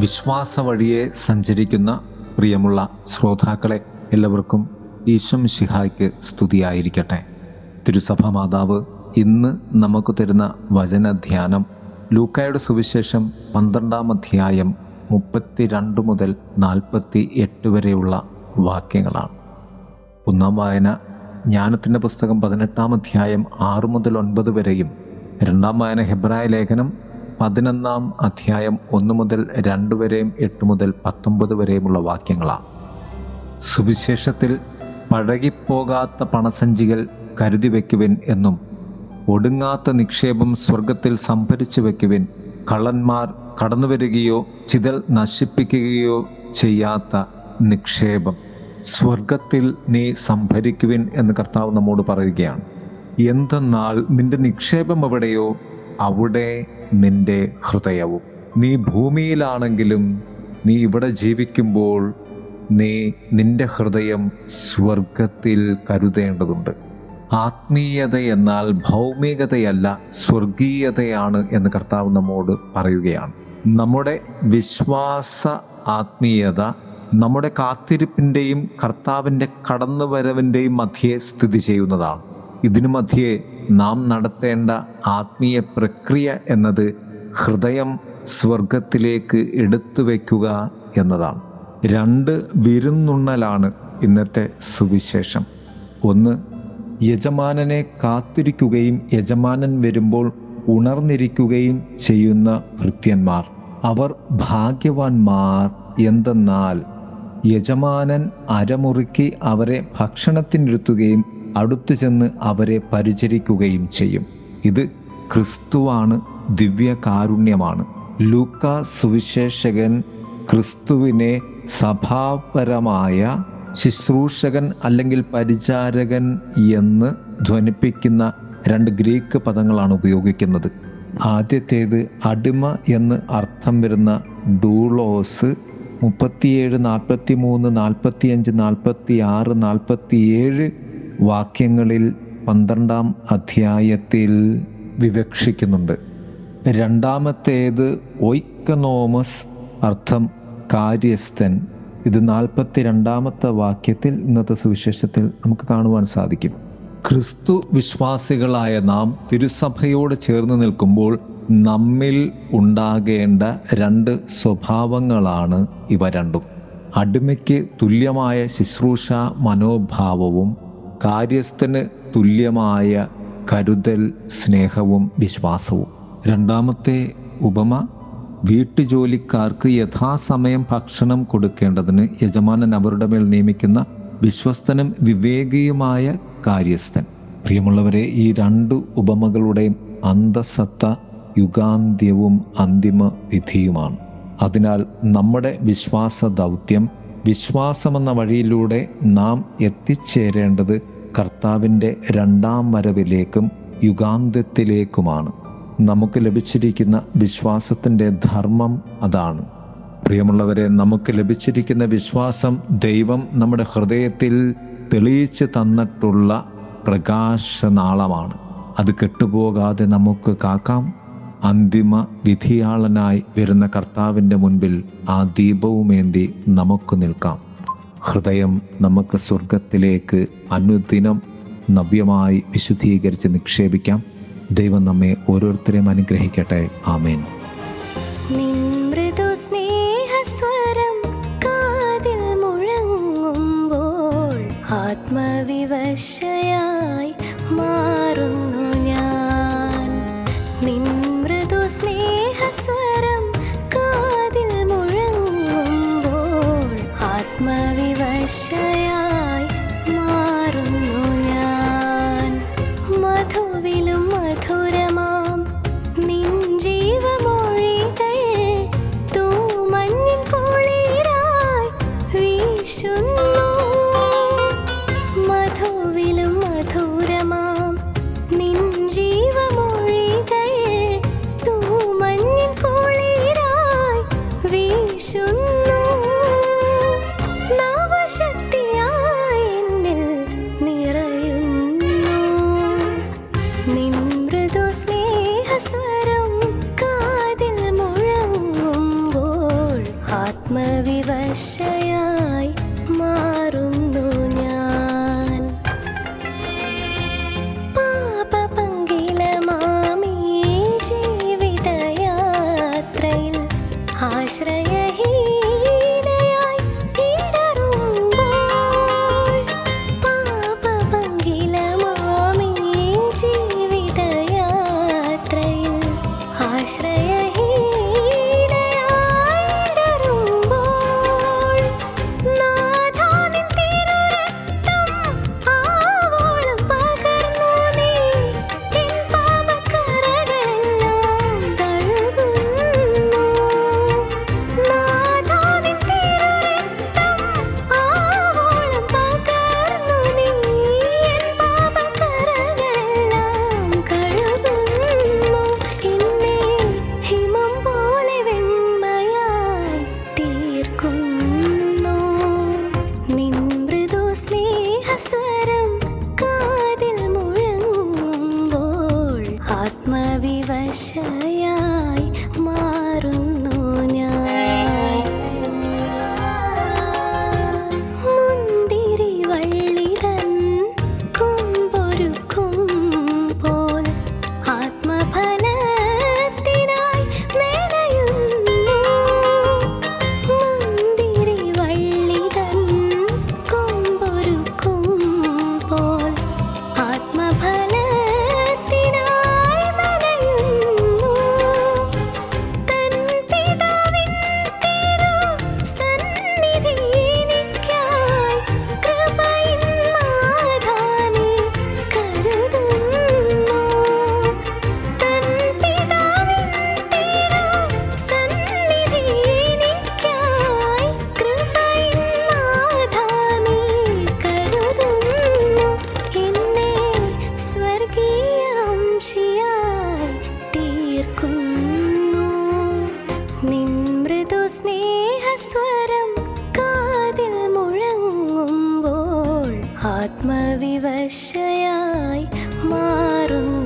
വിശ്വാസ വഴിയെ സഞ്ചരിക്കുന്ന പ്രിയമുള്ള ശ്രോതാക്കളെ എല്ലാവർക്കും ഈശം ശിഹായ്ക്ക് സ്തുതിയായിരിക്കട്ടെ. തിരുസഭ മാതാവ് ഇന്ന് നമുക്ക് തരുന്ന വചനധ്യാനം ലൂക്കായുടെ സുവിശേഷം പന്ത്രണ്ടാം അധ്യായം മുപ്പത്തിരണ്ട് മുതൽ നാൽപ്പത്തി എട്ട് വരെയുള്ള വാക്യങ്ങളാണ്. ഒന്നാം വായന ജ്ഞാനത്തിന്റെ പുസ്തകം പതിനെട്ടാം അധ്യായം ആറ് മുതൽ ഒൻപത് വരെയും രണ്ടാം വായന ഹെബ്രായ ലേഖനം പതിനൊന്നാം അധ്യായം ഒന്ന് മുതൽ രണ്ട് വരെയും എട്ട് മുതൽ പത്തൊമ്പത് വരെയുമുള്ള വാക്യങ്ങളാണ് സുവിശേഷത്തിൽ പഴകിപ്പോകാത്ത പണസഞ്ചികൾ കരുതി വയ്ക്കുവിൻ എന്നും ഒടുങ്ങാത്ത നിക്ഷേപം സ്വർഗത്തിൽ സംഭരിച്ചു വയ്ക്കുവിൻ കള്ളന്മാർ കടന്നു വരികയോ ചിതൽ നശിപ്പിക്കുകയോ ചെയ്യാത്ത നിക്ഷേപം സ്വർഗത്തിൽ നീ സംഭരിക്കുവിൻ എന്ന് കർത്താവ് നമ്മോട് പറയുകയാണ്. എന്തെന്നാൽ നിന്റെ നിക്ഷേപം എവിടെയോ അവിടെ നിന്റെ ഹൃദയവും. നീ ഭൂമിയിലാണെങ്കിലും നീ ഇവിടെ ജീവിക്കുമ്പോൾ നീ നിന്റെ ഹൃദയം സ്വർഗത്തിൽ കരുതേണ്ടതുണ്ട്. ആത്മീയത എന്നാൽ ഭൗമികതയല്ല സ്വർഗീയതയാണ് എന്ന് കർത്താവ് നമ്മോട് പറയുകയാണ്. നമ്മുടെ വിശ്വാസ ആത്മീയത നമ്മുടെ കാത്തിരിപ്പിന്റെയും കർത്താവിന്റെ കടന്നുവരവിന്റെയും മധ്യേ സ്ഥിതി ചെയ്യുന്നതാണ്. ഇതിനു മധ്യേ നാം നടത്തേണ്ട ആത്മീയ പ്രക്രിയ എന്നത് ഹൃദയം സ്വർഗത്തിലേക്ക് എടുത്തു വയ്ക്കുക എന്നതാണ്. രണ്ട് വിരുന്നുണ്ണലാണ് ഇന്നത്തെ സുവിശേഷം. ഒന്ന് യജമാനനെ കാത്തിരിക്കുകയും യജമാനൻ വരുമ്പോൾ ഉണർന്നിരിക്കുകയും ചെയ്യുന്ന ഭൃത്യന്മാർ. അവർ ഭാഗ്യവാന്മാർ എന്തെന്നാൽ യജമാനൻ അരമുറുക്കി അവരെ ഭക്ഷണത്തിനിരുത്തുകയും അടുത്തു ചെന്ന് അവരെ പരിചരിക്കുകയും ചെയ്യും. ഇത് ക്രിസ്തുവാണ് ദിവ്യകാരുണ്യമാണ്. ലൂക്ക സുവിശേഷകൻ ക്രിസ്തുവിനെ സഭാപരമായ ശുശ്രൂഷകൻ അല്ലെങ്കിൽ പരിചാരകൻ എന്ന് ധ്വനിപ്പിക്കുന്ന രണ്ട് ഗ്രീക്ക് പദങ്ങളാണ് ഉപയോഗിക്കുന്നത്. ആദ്യത്തേത് അടിമ എന്ന് അർത്ഥം വരുന്ന ഡൂളോസ് മുപ്പത്തിയേഴ് നാൽപ്പത്തി മൂന്ന് നാൽപ്പത്തിയഞ്ച് നാൽപ്പത്തി ആറ് നാൽപ്പത്തിയേഴ് വാക്യങ്ങളിൽ പന്ത്രണ്ടാം അധ്യായത്തിൽ വിവക്ഷിക്കുന്നുണ്ട്. രണ്ടാമത്തേത് ഒയ്ക്കനോമസ് അർത്ഥം കാര്യസ്ഥൻ. ഇത് നാൽപ്പത്തി രണ്ടാമത്തെ വാക്യത്തിൽ ഇന്നത്തെ സുവിശേഷത്തിൽ നമുക്ക് കാണുവാൻ സാധിക്കും. ക്രിസ്തു വിശ്വാസികളായ നാം തിരുസഭയോട് ചേർന്ന് നിൽക്കുമ്പോൾ നമ്മിൽ ഉണ്ടാകേണ്ട രണ്ട് സ്വഭാവങ്ങളാണ് ഇവ രണ്ടും. അടിമയ്ക്ക് തുല്യമായ ശുശ്രൂഷ മനോഭാവവും കാര്യസ്ഥന് തുല്യമായ കരുതൽ സ്നേഹവും വിശ്വാസവും. രണ്ടാമത്തെ ഉപമ വീട്ടുജോലിക്കാർക്ക് യഥാസമയം ഭക്ഷണം കൊടുക്കേണ്ടതിന് യജമാനൻ അവരുടെ മേൽ നിയമിക്കുന്ന വിശ്വസ്തനും വിവേകിയുമായ കാര്യസ്ഥൻ. പ്രിയമുള്ളവരെ ഈ രണ്ട് ഉപമകളുടെയും അന്തസത്ത യുഗാന്ത്യവും അന്തിമ വിധിയുമാണ്. അതിനാൽ നമ്മുടെ വിശ്വാസ ദൗത്യം വിശ്വാസമെന്ന വഴിയിലൂടെ നാം എത്തിച്ചേരേണ്ടത് കർത്താവിന്റെ രണ്ടാം വരവിലേക്കും യുഗാന്ത്യത്തിലേക്കുമാണ് നമുക്ക് ലഭിച്ചിരിക്കുന്ന വിശ്വാസത്തിന്റെ ധർമ്മം അതാണ്. പ്രിയമുള്ളവരെ നമുക്ക് ലഭിച്ചിരിക്കുന്ന വിശ്വാസം ദൈവം നമ്മുടെ ഹൃദയത്തിൽ തെളിയിച്ച് തന്നിട്ടുള്ള പ്രകാശനാളമാണ്. അത് കെട്ടുപോകാതെ നമുക്ക് കാക്കാം. അന്തിമ വിധിയാളനായി വരുന്ന കർത്താവിന്റെ മുൻപിൽ ആ ദീപവുമേന്തി നമുക്ക് നിൽക്കാം. ഹൃദയം നമുക്ക് സ്വർഗത്തിലേക്ക് അനുദിനം നവ്യമായി വിശുദ്ധീകരിച്ച് നിക്ഷേപിക്കാം. ദൈവം നമ്മെ ഓരോരുത്തരെയും അനുഗ്രഹിക്കട്ടെ. ആമേൻ. ആത്മവിവശയായി മധുവിലും മധുരമാം Michelle. ആത്മവിവശയായി മാറുന്നു.